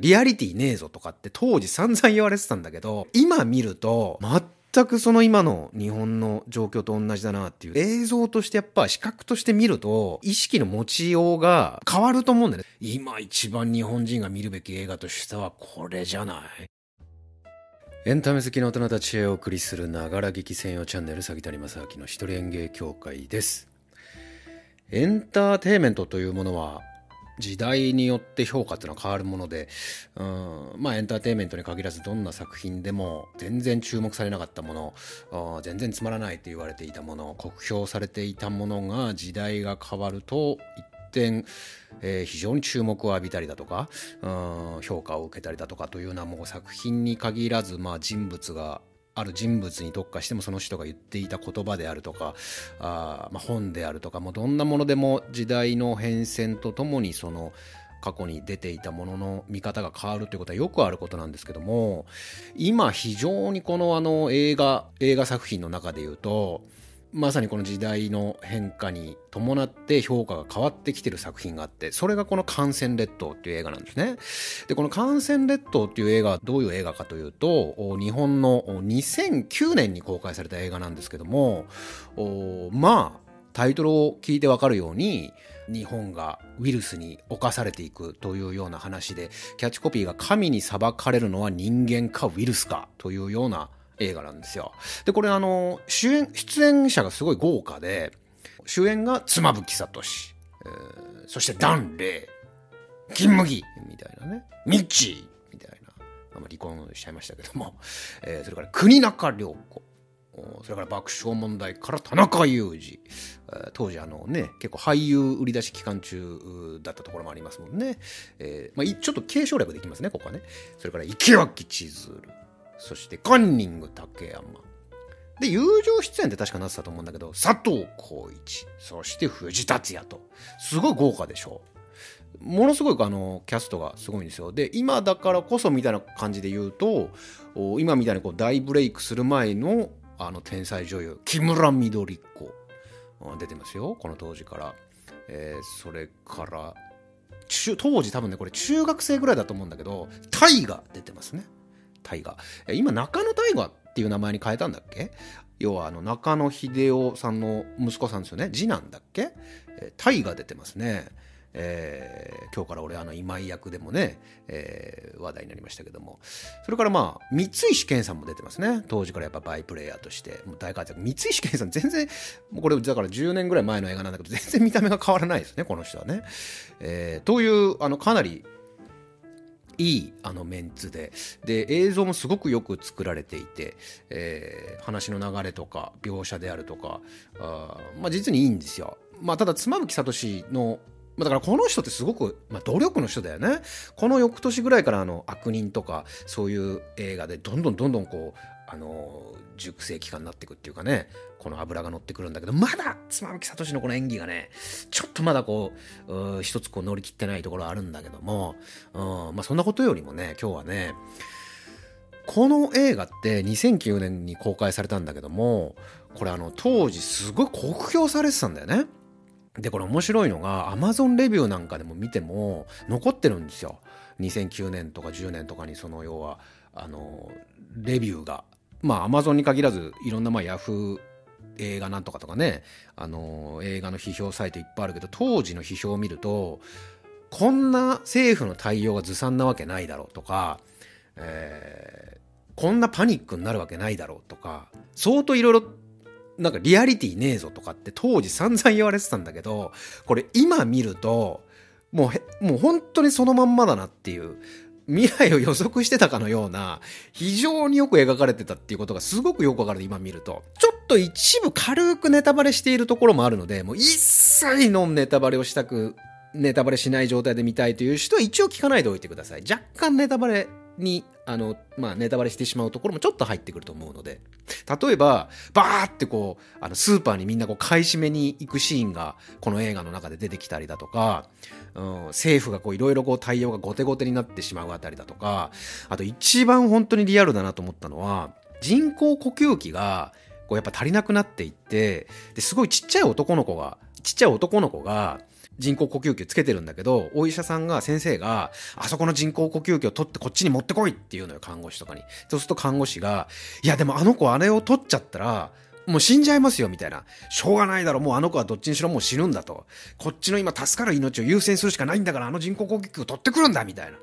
リアリティねえぞとかって当時散々言われてたんだけど、今見ると、全くその今の日本の状況と同じだなっていう映像としてやっぱ視覚として見ると意識の持ちようが変わると思うんだよね。今一番日本人が見るべき映画としてはこれじゃない。エンタメ好きの大人たちへお送りするながら劇専用チャンネル、詐欺谷正明の一人演芸協会です。エンターテイメントというものは時代によって評価っていうのは変わるもので、うん、まあエンターテインメントに限らずどんな作品でも全然注目されなかったもの、全然つまらないと言われていたもの、酷評されていたものが時代が変わると一点、えー、非常に注目を浴びたりだとか、うん、評価を受けたりだとかというのはもう作品に限らず、まあ人物がある人物に特化してもその人が言っていた言葉であるとかあ、まあ、本であるとかもうどんなものでも時代の変遷とともにその過去に出ていたものの見方が変わるということはよくあることなんですけども今非常にこのあの映画映画作品の中で言うとまさにこの時代の変化に伴って評価が変わってきてる作品があって、それがこの感染列島っていう映画なんですね。で、この感染列島っていう映画はどういう映画かというと、日本の2009年に公開された映画なんですけども、まあ、タイトルを聞いてわかるように、日本がウイルスに侵されていくというような話で、キャッチコピーが神に裁かれるのは人間かウイルスかというような映画なんですよ。で、これあの、主演、出演者がすごい豪華で、主演が妻夫木聡、えー、そしてダン・レイ、金麦みたいなね、ミッチーみたいな、あ離婚しちゃいましたけども、えー、それから国中涼子、それから爆笑問題から田中裕二。当時あのね、結構俳優売り出し期間中だったところもありますもんね。えー、まあ、ちょっと継承略できますね、ここはね。それから池脇千鶴。そしてカンニング竹山。で、友情出演って確かなってたと思うんだけど、佐藤浩市、そして藤達也と。すごい豪華でしょう。ものすごくあの、キャストがすごいんですよ。で、今だからこそみたいな感じで言うと、今みたいにこう大ブレイクする前のあの天才女優、木村緑子。出てますよ、この当時から。えー、それから、当時多分ね、これ中学生ぐらいだと思うんだけど、タイが出てますね。大河。今、中野大河っていう名前に変えたんだっけ？要は、あの、中野秀夫さんの息子さんですよね。次男だっけ？大河出てますね。えー、今日から俺あの今井役でもね、えー、話題になりましたけども。それからまあ三石健さんも出てますね。当時からやっぱバイプレーヤーとして。もう大活躍。三石健さん全然もうこれだから10年ぐらい前の映画なんだけど全然見た目が変わらないですねこの人はね、えー、というあのかなりいいあのメンツでで映像もすごくよく作られていて、えー、話の流れとか描写であるとかあ、まあ、実にいいんですよ。まあ、ただ妻夫木聡のまだからこの人ってすごく、まあ、努力の人だよね。この翌年ぐらいからあの悪人とかそういう映画でどんどんどんどんこうあの熟成期間になっていくっていうかねこの脂が乗ってくるんだけどまだ妻夫木聡のこの演技がねちょっとまだこう一つこう乗り切ってないところあるんだけども、うんまあ、そんなことよりもね今日はねこの映画って2009年に公開されたんだけどもこれあの当時すごい酷評されてたんだよね。でこれ面白いのが Amazon レビューなんかでも見ても残ってるんですよ。2009年とか10年とかにその要はあのレビューがまあ、アマゾンに限らず、いろんな、まあ、ヤフー映画なんとかとかね、あのー、映画の批評サイトいっぱいあるけど、当時の批評を見ると、こんな政府の対応がずさんなわけないだろうとか、えー、こんなパニックになるわけないだろうとか、相当いろいろ、なんかリアリティねえぞとかって当時散々言われてたんだけど、これ今見ると、もう、もう本当にそのまんまだなっていう。未来を予測してたかのような、非常によく描かれてたっていうことがすごくよくわかる今見ると。ちょっと一部軽くネタバレしているところもあるので、もう一切のネタバレをしたく、ネタバレしない状態で見たいという人は一応聞かないでおいてください。若干ネタバレに、あの、まあ、ネタバレしてしまうところもちょっと入ってくると思うので、例えば、バーってこう、あの、スーパーにみんなこう、買い占めに行くシーンが、この映画の中で出てきたりだとか、うん、政府がこう、いろいろこう、対応が後手後手になってしまうあたりだとか、あと一番本当にリアルだなと思ったのは、人工呼吸器が、こう、やっぱ足りなくなっていって、で、すごいちっちゃい男の子が、ちっちゃい男の子が、人工呼吸器つけてるんだけど、お医者さんが、先生が、あそこの人工呼吸器を取ってこっちに持ってこいっていうのよ、看護師とかに。そうすると看護師が、いやでもあの子あれを取っちゃったら、もう死んじゃいますよ、みたいな。しょうがないだろ、もうあの子はどっちにしろもう死ぬんだと。こっちの今助かる命を優先するしかないんだから、あの人工呼吸器を取ってくるんだ、みたいな。も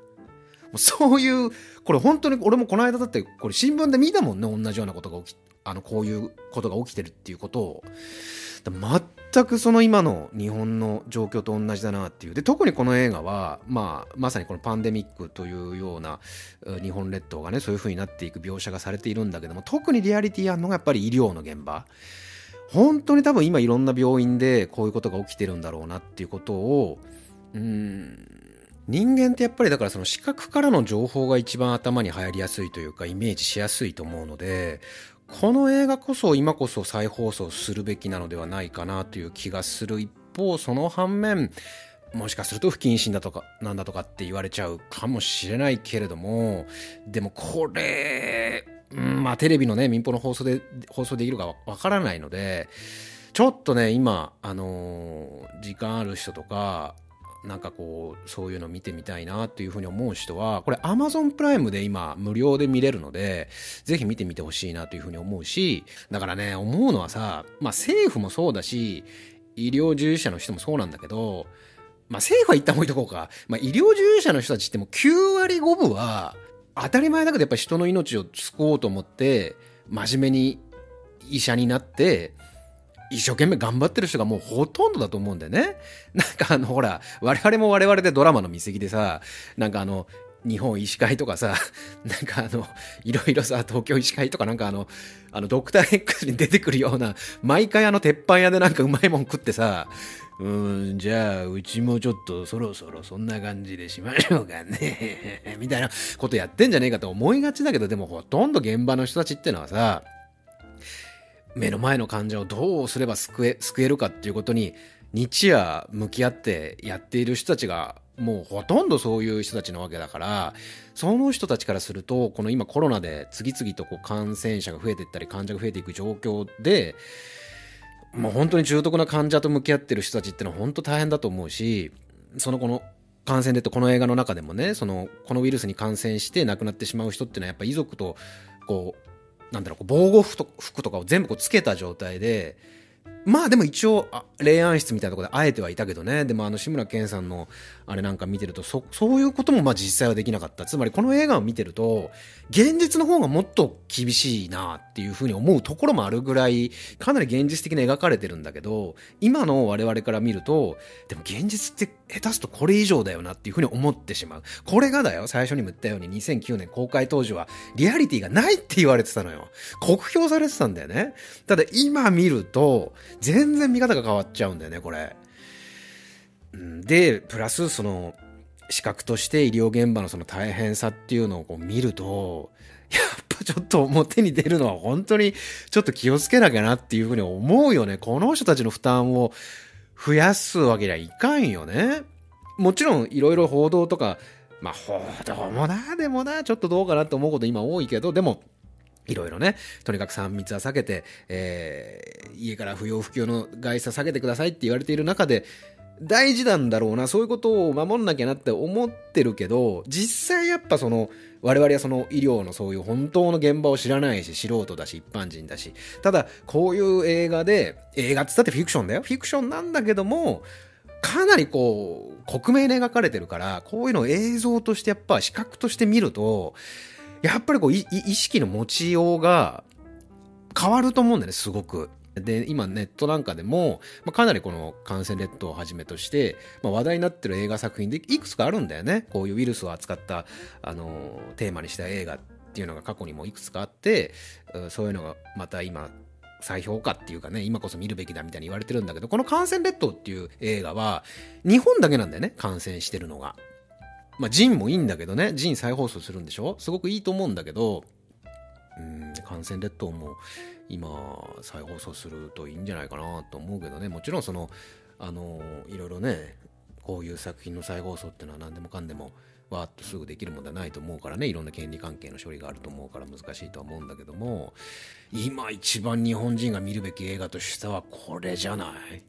うそういう、これ本当に俺もこの間だって、これ新聞で見たもんね、同じようなことが起き、あの、こういうことが起きてるっていうことを。全くその今の日本の状況と同じだなっていう。で、特にこの映画は、まあ、まさにこのパンデミックというような日本列島がね、そういう風になっていく描写がされているんだけども、特にリアリティあるのがやっぱり医療の現場。本当に多分今いろんな病院でこういうことが起きてるんだろうなっていうことを、うん、人間ってやっぱりだからその視覚からの情報が一番頭に入りやすいというかイメージしやすいと思うのでこの映画こそ今こそ再放送するべきなのではないかなという気がする一方その反面もしかすると不謹慎だとかなんだとかって言われちゃうかもしれないけれどもでもこれ、うん、まあテレビのね民放の放送で放送できるかわからないのでちょっとね今あのー、時間ある人とかなんかこう、そういうの見てみたいなっていうふうに思う人は、これ Amazon プライムで今無料で見れるので、ぜひ見てみてほしいなというふうに思うし、だからね、思うのはさ、まあ政府もそうだし、医療従事者の人もそうなんだけど、まあ政府は一旦置いとこうか。まあ医療従事者の人たちってもう9割5分は、当たり前だけどやっぱ人の命を救おうと思って、真面目に医者になって、一生懸命頑張ってる人がもうほとんどだと思うんだよね。なんかあの、ほら、我々も我々でドラマの見過ぎでさ、なんかあの、日本医師会とかさ、なんかあの、いろいろさ、東京医師会とかなんかあの、あの、ドクター X に出てくるような、毎回あの、鉄板屋でなんかうまいもん食ってさ、うーん、じゃあ、うちもちょっとそろそろそんな感じでしましょうかね。みたいなことやってんじゃねえかと思いがちだけど、でもほとんど現場の人たちってのはさ、目の前の患者をどうすれば救え、救えるかっていうことに日夜向き合ってやっている人たちがもうほとんどそういう人たちなわけだから、その人たちからすると、この今コロナで次々とこう感染者が増えていったり患者が増えていく状況で、もう本当に重篤な患者と向き合ってる人たちってのは本当大変だと思うし、そのこの感染でとこの映画の中でもね、そのこのウイルスに感染して亡くなってしまう人っていうのはやっぱ遺族とこうなんだろう、防護服とかを全部こうつけた状態で、まあでも一応、霊安室みたいなところで会えてはいたけどね。でもあの志村けんさんのあれなんか見てると、そ、そういうこともまあ実際はできなかった。つまりこの映画を見てると、現実の方がもっと厳しいなっていうふうに思うところもあるぐらい、かなり現実的に描かれてるんだけど、今の我々から見ると、でも現実って下手すとこれ以上だよなっていうふうに思ってしまう。これがだよ、最初にも言ったように2009年公開当時はリアリティがないって言われてたのよ。酷評されてたんだよね。ただ今見ると、全然見方が変わっちゃうんだよね、これ。で、プラス、その、資格として医療現場のその大変さっていうのをこう見ると、やっぱちょっと表に出るのは本当にちょっと気をつけなきゃなっていうふうに思うよね。この人たちの負担を増やすわけにはいかんよね。もちろんいろいろ報道とか、まあ報道もな、でもな、ちょっとどうかなって思うこと今多いけど、でも、いろいろね、とにかく3密は避けて、えー、家から不要不急の外出は避けてくださいって言われている中で、大事なんだろうな、そういうことを守んなきゃなって思ってるけど、実際やっぱその、我々はその医療のそういう本当の現場を知らないし、素人だし、一般人だし、ただ、こういう映画で、映画ってったってフィクションだよ。フィクションなんだけども、かなりこう、克明に描かれてるから、こういうのを映像としてやっぱ視覚として見ると、やっぱりこう、意識の持ちようが変わると思うんだよね、すごく。で、今ネットなんかでも、まあ、かなりこの感染列島をはじめとして、まあ、話題になってる映画作品でいくつかあるんだよね。こういうウイルスを扱った、あの、テーマにした映画っていうのが過去にもいくつかあって、そういうのがまた今、再評価っていうかね、今こそ見るべきだみたいに言われてるんだけど、この感染列島っていう映画は、日本だけなんだよね、感染してるのが。まあ、ジンもいいんだけどね、ジン再放送するんでしょ？すごくいいと思うんだけど、うん、感染列島も今再放送するといいんじゃないかなと思うけどね。もちろんそのあのいろいろねこういう作品の再放送っていうのは何でもかんでもわーっとすぐできるもんではないと思うからね。いろんな権利関係の処理があると思うから難しいとは思うんだけども。今一番日本人が見るべき映画としてはこれじゃない？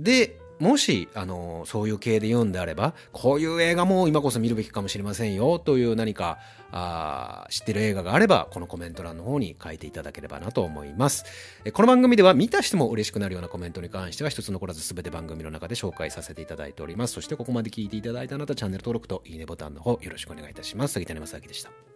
でもし、あの、そういう系で言うんであれば、こういう映画も今こそ見るべきかもしれませんよ、という何か、あ知ってる映画があれば、このコメント欄の方に書いていただければなと思います。この番組では見た人も嬉しくなるようなコメントに関しては一つ残らず全て番組の中で紹介させていただいております。そしてここまで聞いていただいたあなた、チャンネル登録といいねボタンの方よろしくお願いいたします。杉谷正明でした。